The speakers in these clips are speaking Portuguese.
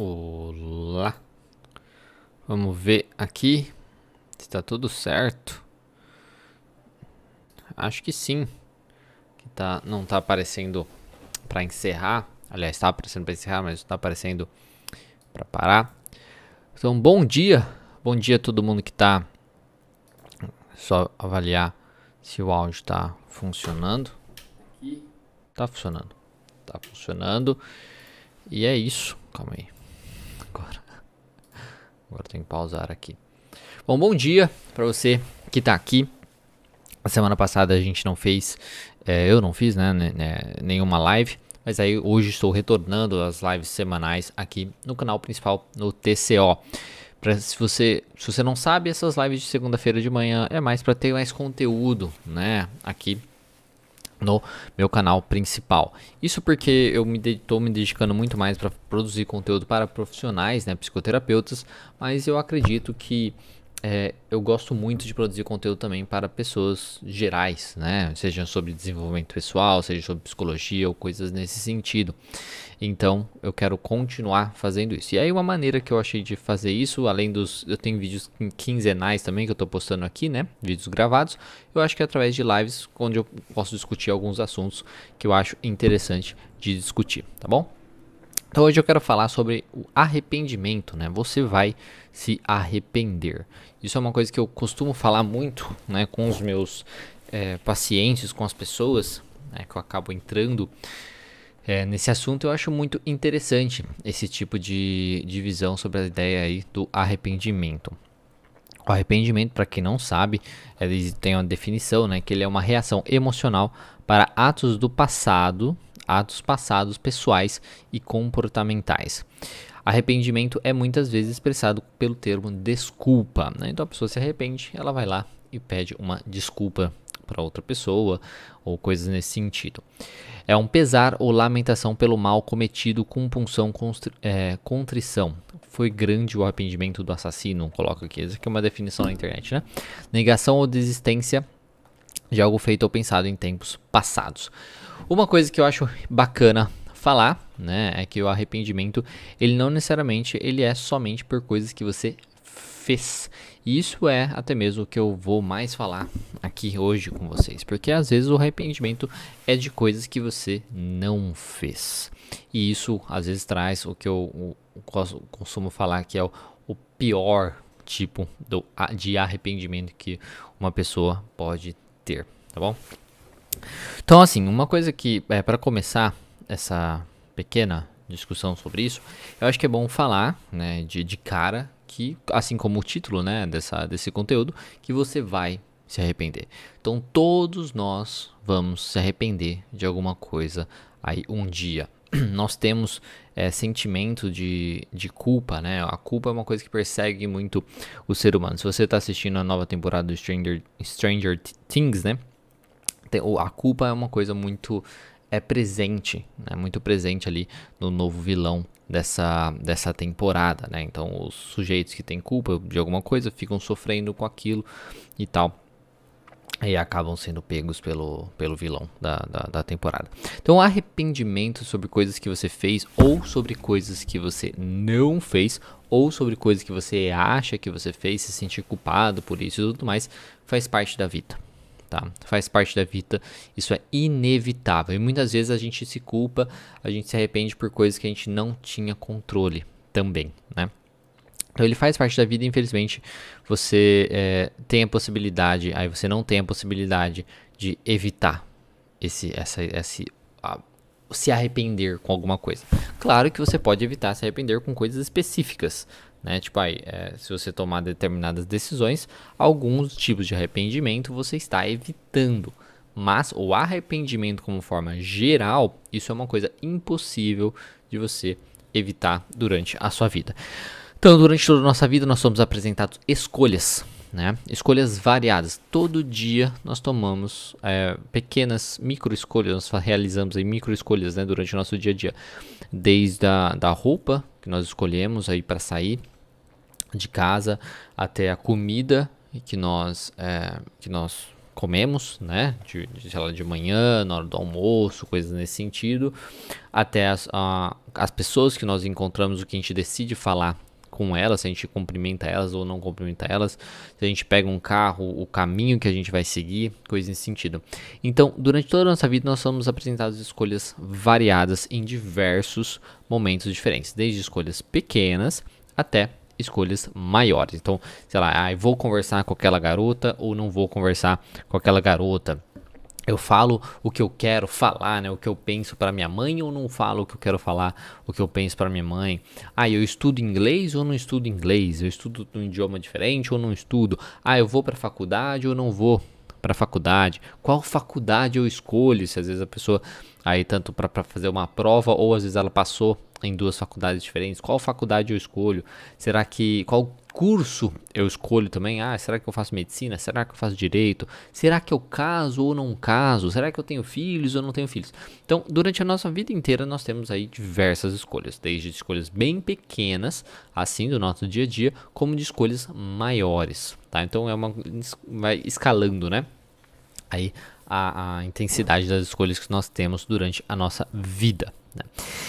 Olá. Vamos ver aqui se tá tudo certo. Acho que sim. Que tá, não tá aparecendo para encerrar. Aliás, está aparecendo para encerrar, mas está aparecendo para parar. Então, bom dia. Bom dia a todo mundo que tá só avaliar se o áudio está funcionando. Tá funcionando. Tá funcionando. E é isso. Calma aí. Agora. Agora tem que pausar aqui. Bom, bom dia para você que tá aqui. A semana passada a gente não fez, é, eu não fiz, né, né, né nenhuma live. Mas aí hoje estou retornando às lives semanais aqui no canal principal, no TCO. Pra, se, você, se você não sabe, essas lives de segunda-feira de manhã é mais para ter mais conteúdo, né? Aqui no meu canal principal. Isso porque eu me estou me dedicando muito mais para produzir conteúdo para profissionais, né, psicoterapeutas, mas eu acredito que é, eu gosto muito de produzir conteúdo também para pessoas gerais, né? Seja sobre desenvolvimento pessoal, seja sobre psicologia ou coisas nesse sentido. Então, eu quero continuar fazendo isso. E aí, uma maneira que eu achei de fazer isso, além dos. Eu tenho vídeos quinzenais também que eu estou postando aqui, né? Vídeos gravados. Eu acho que é através de lives, onde eu posso discutir alguns assuntos que eu acho interessante de discutir, tá bom? Então hoje eu quero falar sobre o arrependimento, né? Você vai se arrepender. Isso é uma coisa que eu costumo falar muito, né, com os meus é, pacientes, com as pessoas, né, que eu acabo entrando é, nesse assunto. Eu acho muito interessante esse tipo de, de visão sobre a ideia aí do arrependimento. O arrependimento, para quem não sabe, ele tem uma definição, né, que ele é uma reação emocional para atos do passado atos passados pessoais e comportamentais. Arrependimento é muitas vezes expressado pelo termo desculpa. Né? Então a pessoa se arrepende, ela vai lá e pede uma desculpa para outra pessoa ou coisas nesse sentido. É um pesar ou lamentação pelo mal cometido com punção é, contrição. Foi grande o arrependimento do assassino, coloca aqui. Essa aqui é uma definição na internet, né? Negação ou desistência de algo feito ou pensado em tempos passados. Uma coisa que eu acho bacana falar, né, é que o arrependimento, ele não necessariamente ele é somente por coisas que você fez. E isso é até mesmo o que eu vou mais falar aqui hoje com vocês, porque às vezes o arrependimento é de coisas que você não fez. E isso às vezes traz o que eu, costumo falar que é o, o pior tipo do, de arrependimento que uma pessoa pode ter, tá bom? Então, assim, uma coisa que, é, para começar essa pequena discussão sobre isso, eu acho que é bom falar, né, de, de cara, que, assim como o título, né, dessa, desse conteúdo, que você vai se arrepender. Então, todos nós vamos se arrepender de alguma coisa aí um dia. Nós temos é, sentimento de, de culpa, né? A culpa é uma coisa que persegue muito o ser humano. Se você está assistindo a nova temporada do Stranger, Stranger Things, né? a culpa é uma coisa muito é presente, né? muito presente ali no novo vilão dessa, dessa temporada, né? Então os sujeitos que têm culpa de alguma coisa ficam sofrendo com aquilo e tal. E acabam sendo pegos pelo, pelo vilão da, da, da temporada. Então, arrependimento sobre coisas que você fez, ou sobre coisas que você não fez, ou sobre coisas que você acha que você fez, se sentir culpado por isso e tudo mais, faz parte da vida tá? Faz parte da vida, isso é inevitável. E muitas vezes a gente se culpa, a gente se arrepende por coisas que a gente não tinha controle também, né? Então ele faz parte da vida, infelizmente, você é, tem a possibilidade, aí você não tem a possibilidade de evitar esse, essa, esse, a, se arrepender com alguma coisa. Claro que você pode evitar se arrepender com coisas específicas, né? Tipo, aí, é, se você tomar determinadas decisões, alguns tipos de arrependimento você está evitando. Mas o arrependimento, como forma geral, isso é uma coisa impossível de você evitar durante a sua vida. Então, durante toda a nossa vida, nós somos apresentados escolhas, né? Escolhas variadas. Todo dia nós tomamos é, pequenas micro escolhas, nós realizamos aí micro escolhas, né? Durante o nosso dia a dia, desde a da roupa que nós escolhemos aí para sair de casa até a comida que nós é, que nós comemos, né? De, de, sei lá, de manhã, na hora do almoço, coisas nesse sentido, até as, a, as pessoas que nós encontramos, o que a gente decide falar com elas, se a gente cumprimenta elas ou não cumprimenta elas, se a gente pega um carro, o caminho que a gente vai seguir, coisa nesse sentido. Então, durante toda a nossa vida, nós somos apresentados escolhas variadas em diversos momentos diferentes, desde escolhas pequenas até escolhas maiores. Então, sei lá, ah, vou conversar com aquela garota ou não vou conversar com aquela garota eu falo o que eu quero falar, né? O que eu penso para minha mãe ou não falo o que eu quero falar, o que eu penso para minha mãe? Ah, eu estudo inglês ou não estudo inglês? Eu estudo um idioma diferente ou não estudo? Ah, eu vou para faculdade ou não vou para faculdade? Qual faculdade eu escolho? Se às vezes a pessoa aí tanto para fazer uma prova ou às vezes ela passou em duas faculdades diferentes. Qual faculdade eu escolho? Será que qual curso eu escolho também? Ah, será que eu faço medicina? Será que eu faço direito? Será que eu caso ou não caso? Será que eu tenho filhos ou não tenho filhos? Então, durante a nossa vida inteira nós temos aí diversas escolhas, desde escolhas bem pequenas, assim do nosso dia a dia, como de escolhas maiores, tá? Então é uma vai escalando, né? Aí a, a intensidade das escolhas que nós temos durante a nossa vida. Né?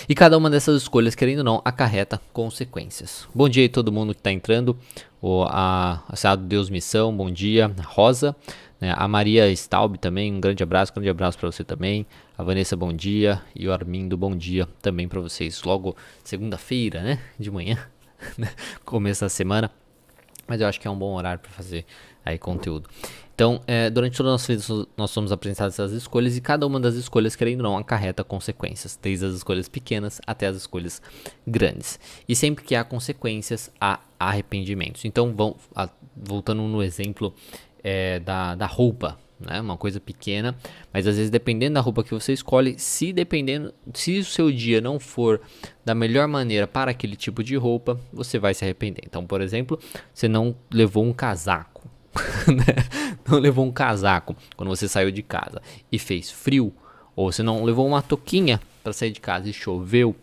E cada uma dessas escolhas, querendo ou não, acarreta consequências. Bom dia aí todo mundo que está entrando. O, a, a Deus Missão, bom dia. Rosa, né? a Maria Staub também, um grande abraço, grande abraço para você também. A Vanessa, bom dia. E o Armindo, bom dia também para vocês. Logo segunda-feira, né? De manhã, né? começo da semana. Mas eu acho que é um bom horário para fazer aí conteúdo. Então, é, durante toda a nossa vida, nós somos apresentados essas escolhas e cada uma das escolhas, querendo ou não, acarreta consequências, desde as escolhas pequenas até as escolhas grandes. E sempre que há consequências, há arrependimentos. Então, vão, a, voltando no exemplo é, da, da roupa, né? Uma coisa pequena, mas às vezes dependendo da roupa que você escolhe, se dependendo, se o seu dia não for da melhor maneira para aquele tipo de roupa, você vai se arrepender. Então, por exemplo, você não levou um casaco? não levou um casaco quando você saiu de casa e fez frio, ou você não levou uma toquinha para sair de casa e choveu,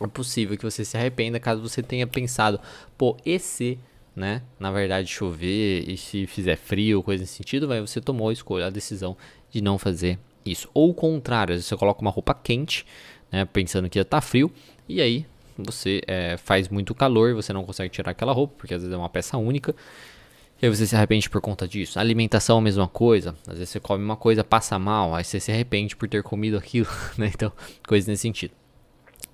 é possível que você se arrependa caso você tenha pensado, pô, esse, né, na verdade chover e se fizer frio, coisa nesse sentido, vai você tomou a escolha, a decisão de não fazer isso. Ou o contrário, você coloca uma roupa quente, né, pensando que estar tá frio, e aí você é, faz muito calor, você não consegue tirar aquela roupa, porque às vezes é uma peça única, e aí você se arrepende por conta disso. A alimentação é a mesma coisa. Às vezes você come uma coisa, passa mal, aí você se arrepende por ter comido aquilo, né? Então, coisas nesse sentido.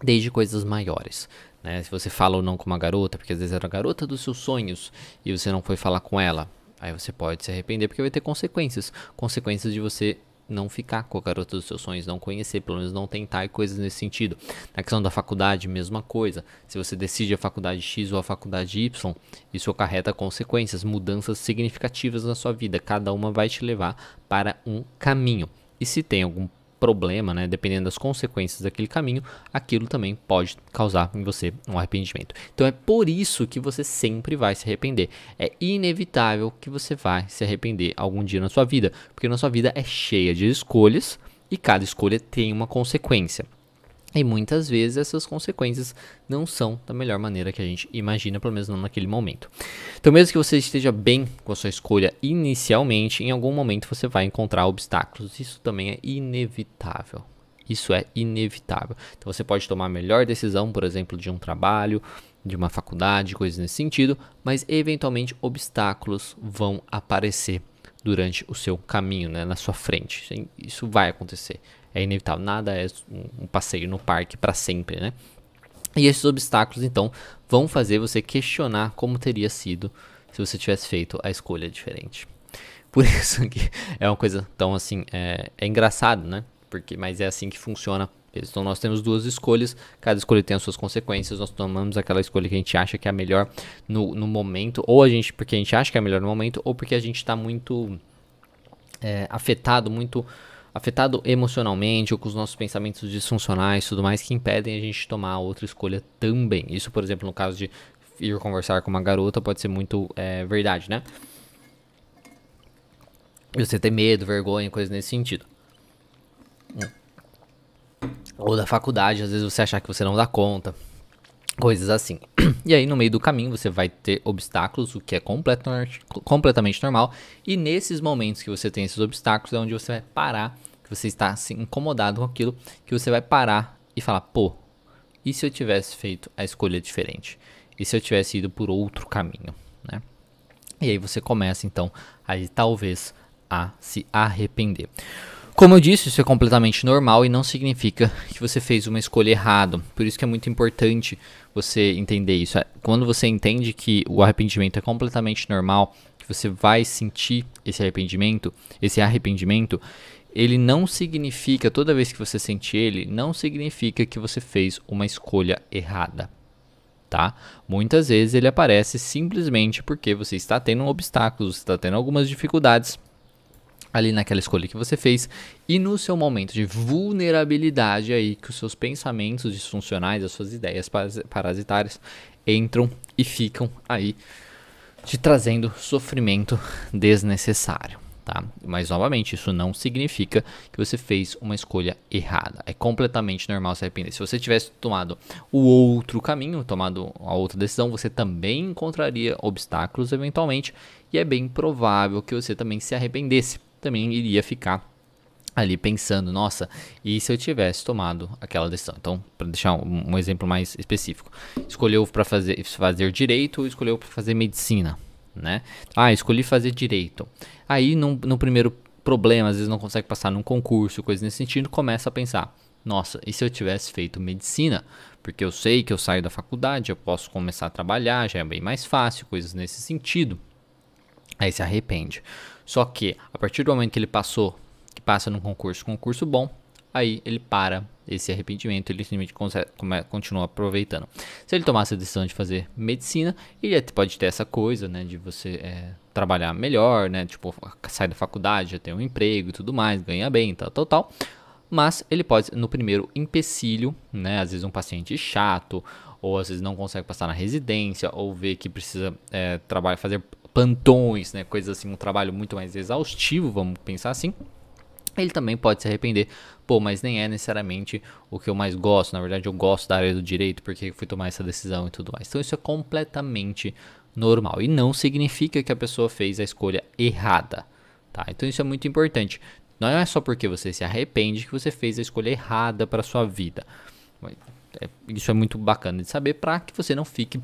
Desde coisas maiores, né? Se você fala ou não com uma garota, porque às vezes era a garota dos seus sonhos e você não foi falar com ela, aí você pode se arrepender porque vai ter consequências. Consequências de você não ficar com a garota dos seus sonhos, não conhecer, pelo menos não tentar e coisas nesse sentido. Na questão da faculdade, mesma coisa. Se você decide a faculdade X ou a faculdade Y, isso acarreta consequências, mudanças significativas na sua vida. Cada uma vai te levar para um caminho. E se tem algum problema, né, dependendo das consequências daquele caminho, aquilo também pode causar em você um arrependimento. Então é por isso que você sempre vai se arrepender. É inevitável que você vai se arrepender algum dia na sua vida, porque na sua vida é cheia de escolhas e cada escolha tem uma consequência. E muitas vezes essas consequências não são da melhor maneira que a gente imagina, pelo menos não naquele momento. Então, mesmo que você esteja bem com a sua escolha inicialmente, em algum momento você vai encontrar obstáculos. Isso também é inevitável. Isso é inevitável. Então, você pode tomar a melhor decisão, por exemplo, de um trabalho, de uma faculdade, coisas nesse sentido, mas eventualmente obstáculos vão aparecer durante o seu caminho, né, na sua frente. Isso vai acontecer é inevitável. Nada é um passeio no parque para sempre, né? E esses obstáculos, então, vão fazer você questionar como teria sido se você tivesse feito a escolha diferente. Por isso que é uma coisa tão assim, é, é engraçado, né? Porque, mas é assim que funciona. Então nós temos duas escolhas, cada escolha tem as suas consequências, nós tomamos aquela escolha que a gente acha que é a melhor no, no momento, ou a gente, porque a gente acha que é a melhor no momento, ou porque a gente está muito é, afetado, muito afetado emocionalmente ou com os nossos pensamentos disfuncionais e tudo mais que impedem a gente tomar outra escolha também. Isso, por exemplo, no caso de ir conversar com uma garota pode ser muito é, verdade, né? Você ter medo, vergonha, coisas nesse sentido. Ou da faculdade, às vezes você achar que você não dá conta. Coisas assim. E aí, no meio do caminho, você vai ter obstáculos, o que é completamente normal. E nesses momentos que você tem esses obstáculos, é onde você vai parar, que você está assim, incomodado com aquilo, que você vai parar e falar: pô, e se eu tivesse feito a escolha diferente? E se eu tivesse ido por outro caminho? Né? E aí você começa, então, aí talvez a se arrepender. Como eu disse, isso é completamente normal e não significa que você fez uma escolha errada. Por isso que é muito importante você entender isso. É, quando você entende que o arrependimento é completamente normal, que você vai sentir esse arrependimento, esse arrependimento, ele não significa, toda vez que você sente ele, não significa que você fez uma escolha errada. Tá? Muitas vezes ele aparece simplesmente porque você está tendo um obstáculo, você está tendo algumas dificuldades ali naquela escolha que você fez e no seu momento de vulnerabilidade aí que os seus pensamentos disfuncionais, as suas ideias parasitárias entram e ficam aí te trazendo sofrimento desnecessário. Tá? Mas novamente, isso não significa que você fez uma escolha errada. É completamente normal se arrepender. Se você tivesse tomado o outro caminho, tomado a outra decisão, você também encontraria obstáculos eventualmente, e é bem provável que você também se arrependesse também iria ficar ali pensando, nossa, e se eu tivesse tomado aquela decisão? Então, para deixar um, um, exemplo mais específico, escolheu para fazer, fazer direito ou escolheu para fazer medicina, né? Ah, escolhi fazer direito. Aí, no, no primeiro problema, às vezes não consegue passar num concurso, coisa nesse sentido, começa a pensar, nossa, e se eu tivesse feito medicina? Porque eu sei que eu saio da faculdade, eu posso começar a trabalhar, já é bem mais fácil, coisas nesse sentido. Aí se arrepende. Só que a partir do momento que ele passou, que passa num concurso, concurso bom, aí ele para esse arrependimento, ele simplesmente continua aproveitando. Se ele tomasse a decisão de fazer medicina, ele pode ter essa coisa, né, de você é, trabalhar melhor, né, tipo, sair da faculdade, já ter um emprego e tudo mais, ganhar bem, tal, tal, tal. Mas ele pode, no primeiro empecilho, né, às vezes um paciente chato, ou às vezes não consegue passar na residência, ou vê que precisa é, trabalhar, fazer plantões, né, coisas assim, um trabalho muito mais exaustivo, vamos pensar assim. Ele também pode se arrepender, pô, mas nem é necessariamente o que eu mais gosto. Na verdade, eu gosto da área do direito porque fui tomar essa decisão e tudo mais. Então, isso é completamente normal e não significa que a pessoa fez a escolha errada, tá? Então, isso é muito importante. Não é só porque você se arrepende que você fez a escolha errada para sua vida. É, isso é muito bacana de saber para que você não fique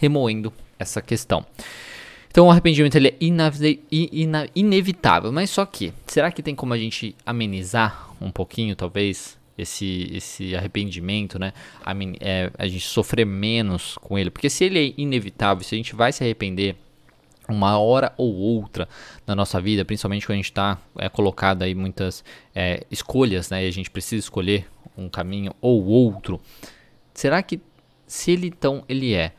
remoendo essa questão. Então o arrependimento ele é inevitável, mas só que, será que tem como a gente amenizar um pouquinho, talvez, esse, esse arrependimento, né? A, é, a gente sofrer menos com ele? Porque se ele é inevitável, se a gente vai se arrepender uma hora ou outra na nossa vida, principalmente quando a gente está é, colocado aí muitas é, escolhas, né? E a gente precisa escolher um caminho ou outro. Será que se ele então ele é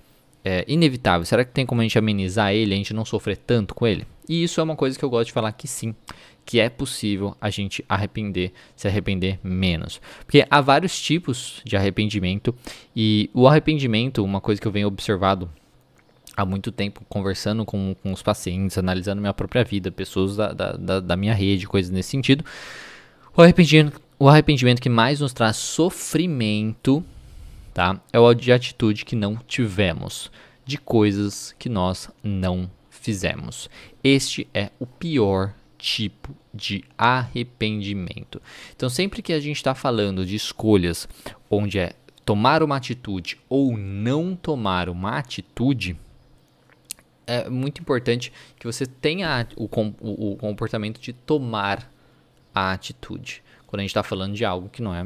é, inevitável, será que tem como a gente amenizar ele, a gente não sofrer tanto com ele? E isso é uma coisa que eu gosto de falar que sim, que é possível a gente arrepender, se arrepender menos. Porque há vários tipos de arrependimento e o arrependimento, uma coisa que eu venho observado há muito tempo, conversando com, com os pacientes, analisando minha própria vida, pessoas da, da, da minha rede, coisas nesse sentido. O arrependimento, o arrependimento que mais nos traz sofrimento tá? É o de atitude que não tivemos, de coisas que nós não fizemos. Este é o pior tipo de arrependimento. Então, sempre que a gente está falando de escolhas onde é tomar uma atitude ou não tomar uma atitude, é muito importante que você tenha o, o, o comportamento de tomar a atitude quando a gente está falando de algo que não é,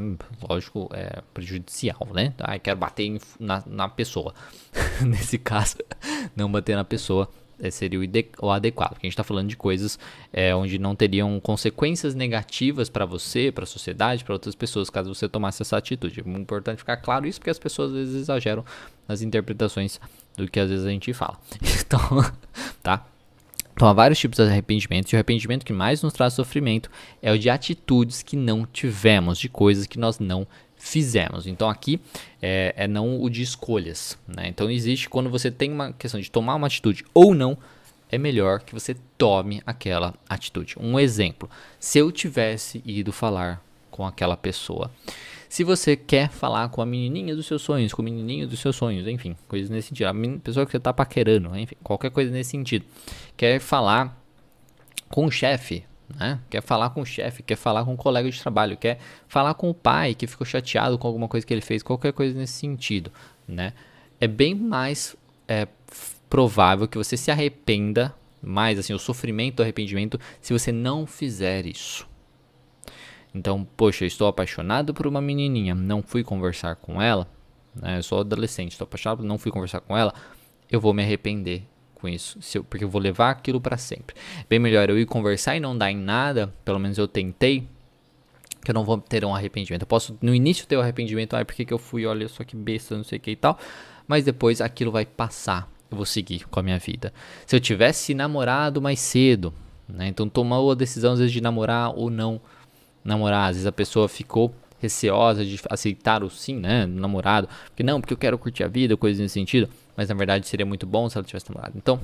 lógico, é prejudicial, né? Ah, quero bater na, na pessoa. Nesse caso, não bater na pessoa é, seria o, adequado. Porque a gente está falando de coisas é, onde não teriam consequências negativas para você, para a sociedade, para outras pessoas, caso você tomasse essa atitude. É importante ficar claro isso, porque as pessoas às vezes exageram nas interpretações do que às vezes a gente fala. Então, tá? Então, há vários tipos de arrependimento, e o arrependimento que mais nos traz sofrimento é o de atitudes que não tivemos, de coisas que nós não fizemos. Então, aqui é, é não o de escolhas. Né? Então, existe quando você tem uma questão de tomar uma atitude ou não, é melhor que você tome aquela atitude. Um exemplo: se eu tivesse ido falar com aquela pessoa, Se você quer falar com a menininha dos seus sonhos, com o menininho dos seus sonhos, enfim, coisas nesse sentido. A pessoa que você tá paquerando, enfim, qualquer coisa nesse sentido. Quer falar com o chefe, né? Quer falar com o chefe, quer falar com o colega de trabalho, quer falar com o pai que ficou chateado com alguma coisa que ele fez, qualquer coisa nesse sentido, né? É bem mais é, provável que você se arrependa, mais assim, o sofrimento do arrependimento, se você não fizer isso. Então, poxa, estou apaixonado por uma menininha, não fui conversar com ela, né? Eu sou adolescente, estou apaixonado, não fui conversar com ela, eu vou me arrepender com isso, eu, porque eu vou levar aquilo para sempre. Bem melhor eu ir conversar e não dar em nada, pelo menos eu tentei, que eu não vou ter um arrependimento. Eu posso no início ter o um arrependimento, ai, porque que eu fui, olha só que besta, não sei o que e tal, mas depois aquilo vai passar. Eu vou seguir com a minha vida. Se eu tivesse namorado mais cedo, né? Então tomou a decisão às vezes de namorar ou não namorar. Às vezes a pessoa ficou receosa de aceitar o sim, né, namorado, porque não, porque eu quero curtir a vida, coisas nesse sentido, mas na verdade seria muito bom se ela tivesse namorado. Então,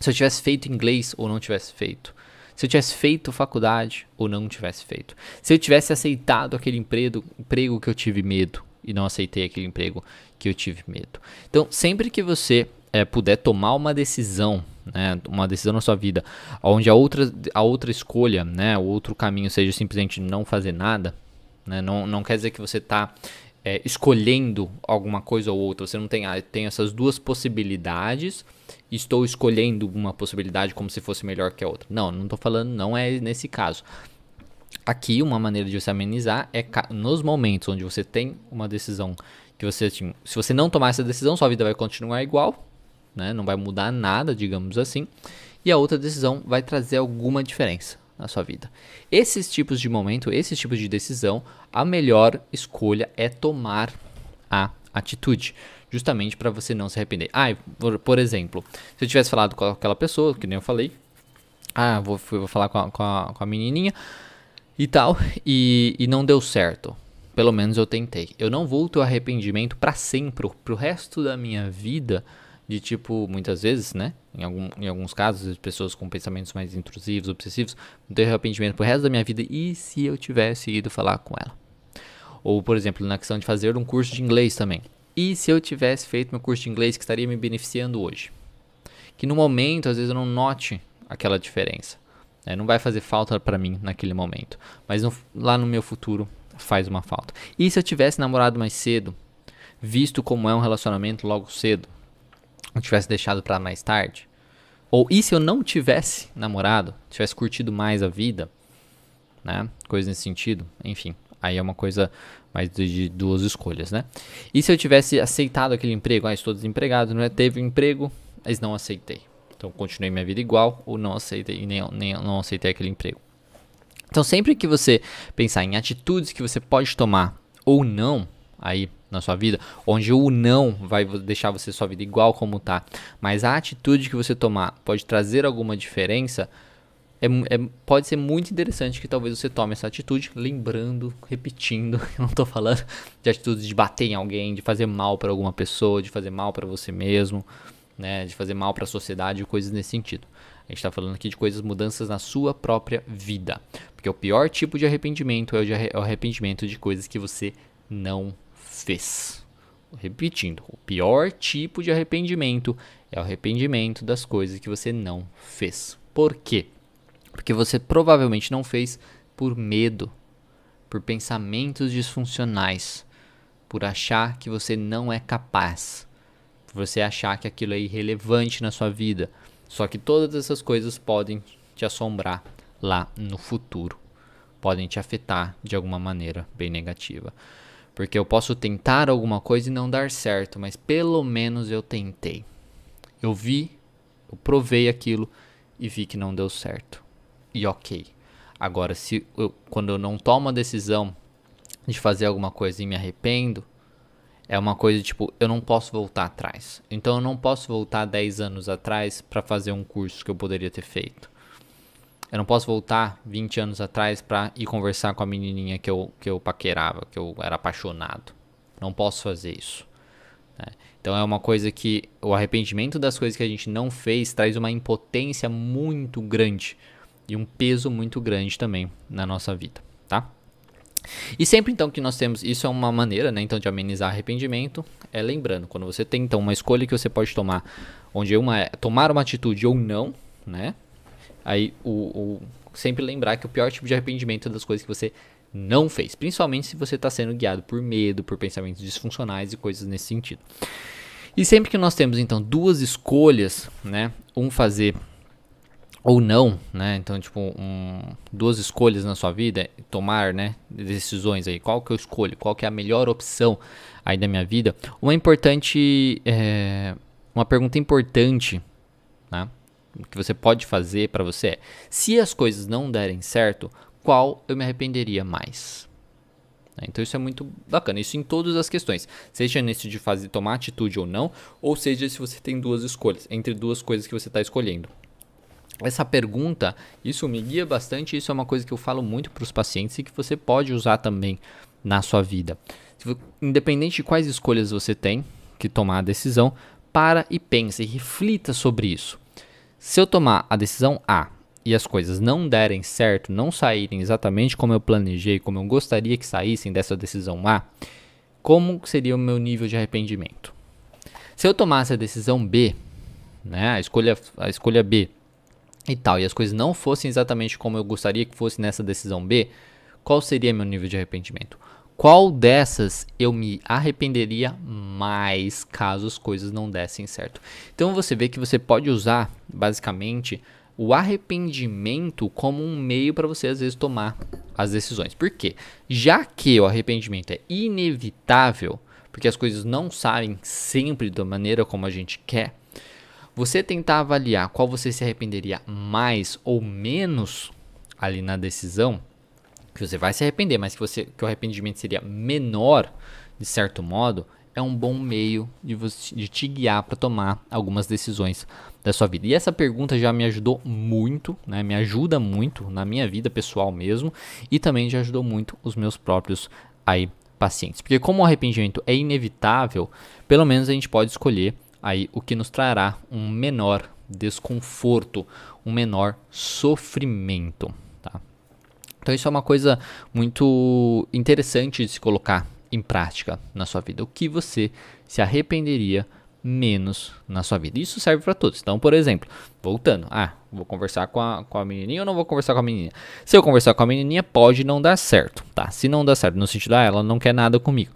se eu tivesse feito inglês ou não tivesse feito, se eu tivesse feito faculdade ou não tivesse feito, se eu tivesse aceitado aquele emprego, emprego que eu tive medo e não aceitei aquele emprego que eu tive medo. Então, sempre que você é, puder tomar uma decisão, né, uma decisão na sua vida, onde a outra, a outra escolha, né, o outro caminho seja simplesmente não fazer nada, né, não, não quer dizer que você está é, escolhendo alguma coisa ou outra, você não tem, ah, tem essas duas possibilidades, estou escolhendo uma possibilidade como se fosse melhor que a outra. Não, não estou falando, não é nesse caso. Aqui, uma maneira de você amenizar é nos momentos onde você tem uma decisão que você, se você não tomar essa decisão, sua vida vai continuar igual, né? Não vai mudar nada, digamos assim. E a outra decisão vai trazer alguma diferença na sua vida. Esses tipos de momento, esses tipos de decisão, a melhor escolha é tomar a atitude, justamente para você não se arrepender. Ah, por, por, exemplo, se eu tivesse falado com aquela pessoa, que nem eu falei, ah, vou, vou falar com a, com, a, com a menininha e tal, e, e não deu certo. Pelo menos eu tentei. Eu não vou ter arrependimento para sempre, pro resto da minha vida de tipo, muitas vezes, né? Em, algum, em alguns casos, pessoas com pensamentos mais intrusivos, obsessivos, não ter arrependimento pro resto da minha vida. E se eu tivesse ido falar com ela? Ou, por exemplo, na questão de fazer um curso de inglês também. E se eu tivesse feito meu curso de inglês que estaria me beneficiando hoje? Que no momento, às vezes, eu não note aquela diferença. Né? Não vai fazer falta para mim naquele momento. Mas no, lá no meu futuro faz uma falta. E se eu tivesse namorado mais cedo? Visto como é um relacionamento logo cedo, eu tivesse deixado para mais tarde? Ou e se eu não tivesse namorado, tivesse curtido mais a vida, né? Coisa nesse sentido, enfim. Aí é uma coisa mais de, duas escolhas, né? E se eu tivesse aceitado aquele emprego? Ah, estou desempregado, não é? Teve um emprego, mas não aceitei. Então continuei minha vida igual ou não aceitei nem, nem não aceitei aquele emprego. Então sempre que você pensar em atitudes que você pode tomar ou não aí na sua vida, onde o não vai deixar você sua vida igual como tá, mas a atitude que você tomar pode trazer alguma diferença, é, é, pode ser muito interessante que talvez você tome essa atitude, lembrando, repetindo, eu não estou falando de atitudes de bater em alguém, de fazer mal para alguma pessoa, de fazer mal para você mesmo, né, de fazer mal para a sociedade, coisas nesse sentido. A gente está falando aqui de coisas, mudanças na sua própria vida. Porque o pior tipo de arrependimento é o, de, é o arrependimento de coisas que você não fez. Repetindo, o pior tipo de arrependimento é o arrependimento das coisas que você não fez. Por quê? Porque você provavelmente não fez por medo, por pensamentos disfuncionais, por achar que você não é capaz, por você achar que aquilo é irrelevante na sua vida. Só que todas essas coisas podem te assombrar lá no futuro, podem te afetar de alguma maneira bem negativa. Porque eu posso tentar alguma coisa e não dar certo, mas pelo menos eu tentei. Eu vi, eu provei aquilo e vi que não deu certo. E ok. Agora, se eu, quando eu não tomo a decisão de fazer alguma coisa e me arrependo, é uma coisa tipo, eu não posso voltar atrás. Então eu não posso voltar 10 anos atrás para fazer um curso que eu poderia ter feito. Eu não posso voltar 20 anos atrás para ir conversar com a menininha que eu, que eu paquerava, que eu era apaixonado. Não posso fazer isso. Né? Então é uma coisa que o arrependimento das coisas que a gente não fez traz uma impotência muito grande e um peso muito grande também na nossa vida, tá? E sempre então que nós temos, isso é uma maneira, né, então de amenizar arrependimento, é lembrando, quando você tem então uma escolha que você pode tomar, onde uma é tomar uma atitude ou não, né? Aí o, o sempre lembrar que o pior tipo de arrependimento é das coisas que você não fez, principalmente se você está sendo guiado por medo, por pensamentos disfuncionais e coisas nesse sentido. E sempre que nós temos então duas escolhas, né, um fazer ou não, né? Então, tipo, um, duas escolhas na sua vida, tomar, né, decisões aí. Qual que eu escolho? Qual que é a melhor opção aí da minha vida? Uma importante, é, uma pergunta importante, né, que você pode fazer para você é: se as coisas não derem certo, qual eu me arrependeria mais? Então isso é muito bacana, isso em todas as questões, seja nesse de fazer tomar atitude ou não, ou seja se você tem duas escolhas, entre duas coisas que você está escolhendo essa pergunta, isso me guia bastante, isso é uma coisa que eu falo muito para os pacientes e que você pode usar também na sua vida. Independente de quais escolhas você tem que tomar a decisão, para e pense reflita sobre isso. Se eu tomar a decisão A e as coisas não derem certo, não saírem exatamente como eu planejei, como eu gostaria que saíssem dessa decisão A, como seria o meu nível de arrependimento? Se eu tomasse a decisão B, né, a escolha, a escolha B, e tal, e as coisas não fossem exatamente como eu gostaria que fosse nessa decisão B, qual seria meu nível de arrependimento? Qual dessas eu me arrependeria mais caso as coisas não dessem certo? Então você vê que você pode usar basicamente o arrependimento como um meio para você às vezes tomar as decisões. Por quê? Já que o arrependimento é inevitável, porque as coisas não saem sempre da maneira como a gente quer, você tentar avaliar qual você se arrependeria mais ou menos ali na decisão, que você vai se arrepender, mas que, você, que o arrependimento seria menor, de certo modo, é um bom meio de, você, de te guiar para tomar algumas decisões da sua vida. E essa pergunta já me ajudou muito, né? me ajuda muito na minha vida pessoal mesmo, e também já ajudou muito os meus próprios aí pacientes. Porque como o arrependimento é inevitável, pelo menos a gente pode escolher aí o que nos trará um menor desconforto, um menor sofrimento. Então isso é uma coisa muito interessante de se colocar em prática na sua vida. O que você se arrependeria menos na sua vida. Isso serve para todos. Então, por exemplo, voltando, ah, vou conversar com a, com a menininha ou não vou conversar com a menininha? Se eu conversar com a menininha, pode não dar certo, tá? Se não dar certo, no sentido, ah, ela não quer nada comigo,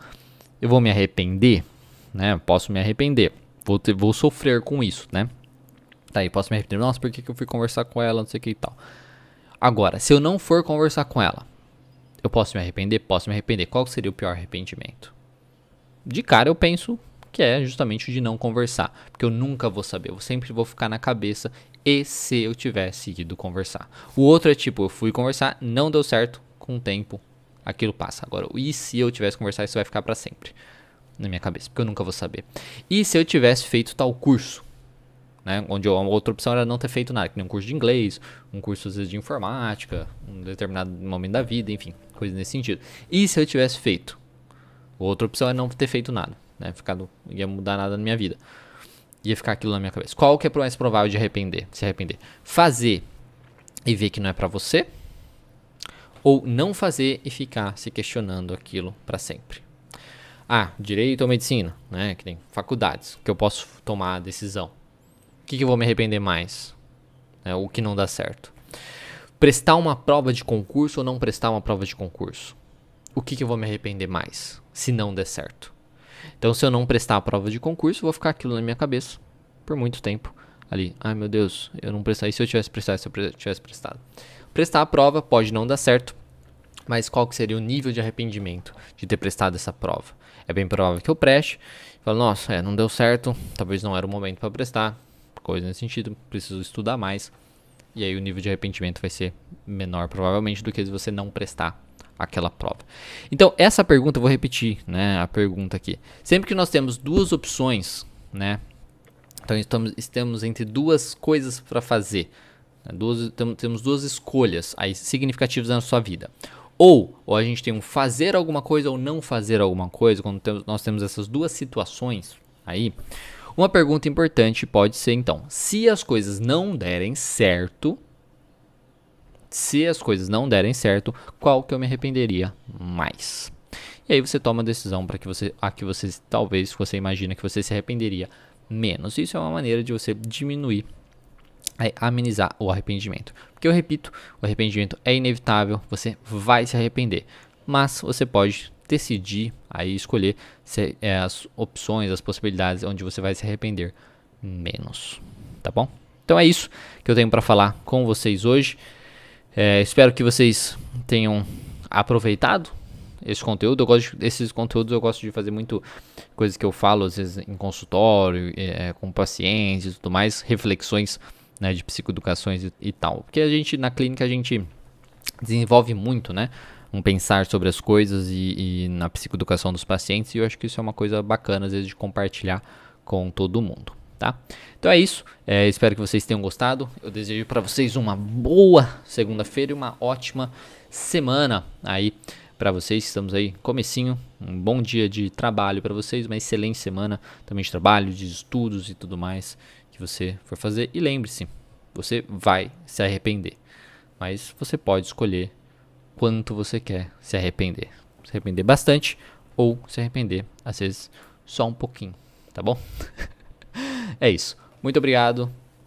eu vou me arrepender, né? Posso me arrepender vou, ter, vou sofrer com isso, né? Tá aí, posso me arrepender. Nossa, por que, que eu fui conversar com ela, não sei o que e tal. Agora, se eu não for conversar com ela, eu posso me arrepender? Posso me arrepender. Qual seria o pior arrependimento? De cara eu penso que é justamente o de não conversar, porque eu nunca vou saber, eu sempre vou ficar na cabeça e se eu tivesse ido conversar. O outro é tipo, eu fui conversar, não deu certo, com o tempo aquilo passa. Agora, e se eu tivesse conversar, isso vai ficar para sempre na minha cabeça, porque eu nunca vou saber. E se eu tivesse feito tal curso, né, onde outra opção era não ter feito nada, que nem um curso de inglês, um curso às vezes de informática, um determinado momento da vida, enfim, coisa nesse sentido. E se eu tivesse feito? Outra opção é não ter feito nada, né, ficado, ia mudar nada na minha vida. Ia ficar aquilo na minha cabeça. Qual que é mais provável de arrepender, se arrepender? Fazer e ver que não é para você, ou não fazer e ficar se questionando aquilo para sempre. Ah, direito ou medicina, né? Que tem faculdades que eu posso tomar a decisão. O que, que eu vou me arrepender mais? É, o que não dá certo. Prestar uma prova de concurso ou não prestar uma prova de concurso? O que, que eu vou me arrepender mais se não der certo? Então, se eu não prestar a prova de concurso, vou ficar aquilo na minha cabeça por muito tempo. Ali, ai meu Deus, eu não prestei. E se eu tivesse prestado, se eu tivesse prestado? Prestar a prova pode não dar certo, mas qual que seria o nível de arrependimento de ter prestado essa prova? É bem provável que eu preste. Falo, nossa, é, não deu certo, talvez não era o momento para prestar, coisa nesse sentido, preciso estudar mais. E aí o nível de arrependimento vai ser menor, provavelmente, do que se você não prestar aquela prova. Então, essa pergunta, eu vou repetir, né, a pergunta aqui. Sempre que nós temos duas opções, né, então estamos, estamos entre duas coisas para fazer, né, duas, temos duas escolhas aí significativas na sua vida. Ou, ou a gente tem um fazer alguma coisa ou não fazer alguma coisa, quando temos, nós temos essas duas situações aí. Uma pergunta importante pode ser então: se as coisas não derem certo, se as coisas não derem certo, qual que eu me arrependeria mais? E aí você toma a decisão para que você, a que você talvez você imagina que você se arrependeria menos. Isso é uma maneira de você diminuir, é, amenizar o arrependimento. Porque eu repito, o arrependimento é inevitável, você vai se arrepender, mas você pode decidir aí escolher se, é, as opções, as possibilidades onde você vai se arrepender menos, tá bom? Então é isso que eu tenho para falar com vocês hoje. É, espero que vocês tenham aproveitado esse conteúdo. Eu gosto desses conteúdos, eu gosto de fazer muito coisas que eu falo às vezes em consultório, é, com pacientes e tudo mais, reflexões né, de psicoeducações e, e, tal. Porque a gente na clínica a gente desenvolve muito, né? Um pensar sobre as coisas e, e na psicoeducação dos pacientes, e eu acho que isso é uma coisa bacana às vezes de compartilhar com todo mundo tá? Então é isso. É, espero que vocês tenham gostado. Eu desejo para vocês uma boa segunda-feira e uma ótima semana aí para vocês. Estamos aí comecinho, um bom dia de trabalho para vocês, uma excelente semana também de trabalho, de estudos e tudo mais que você for fazer. E lembre-se, você vai se arrepender, mas você pode escolher quanto você quer se arrepender. Se arrepender bastante ou se arrepender às vezes só um pouquinho, tá bom? É isso. Muito obrigado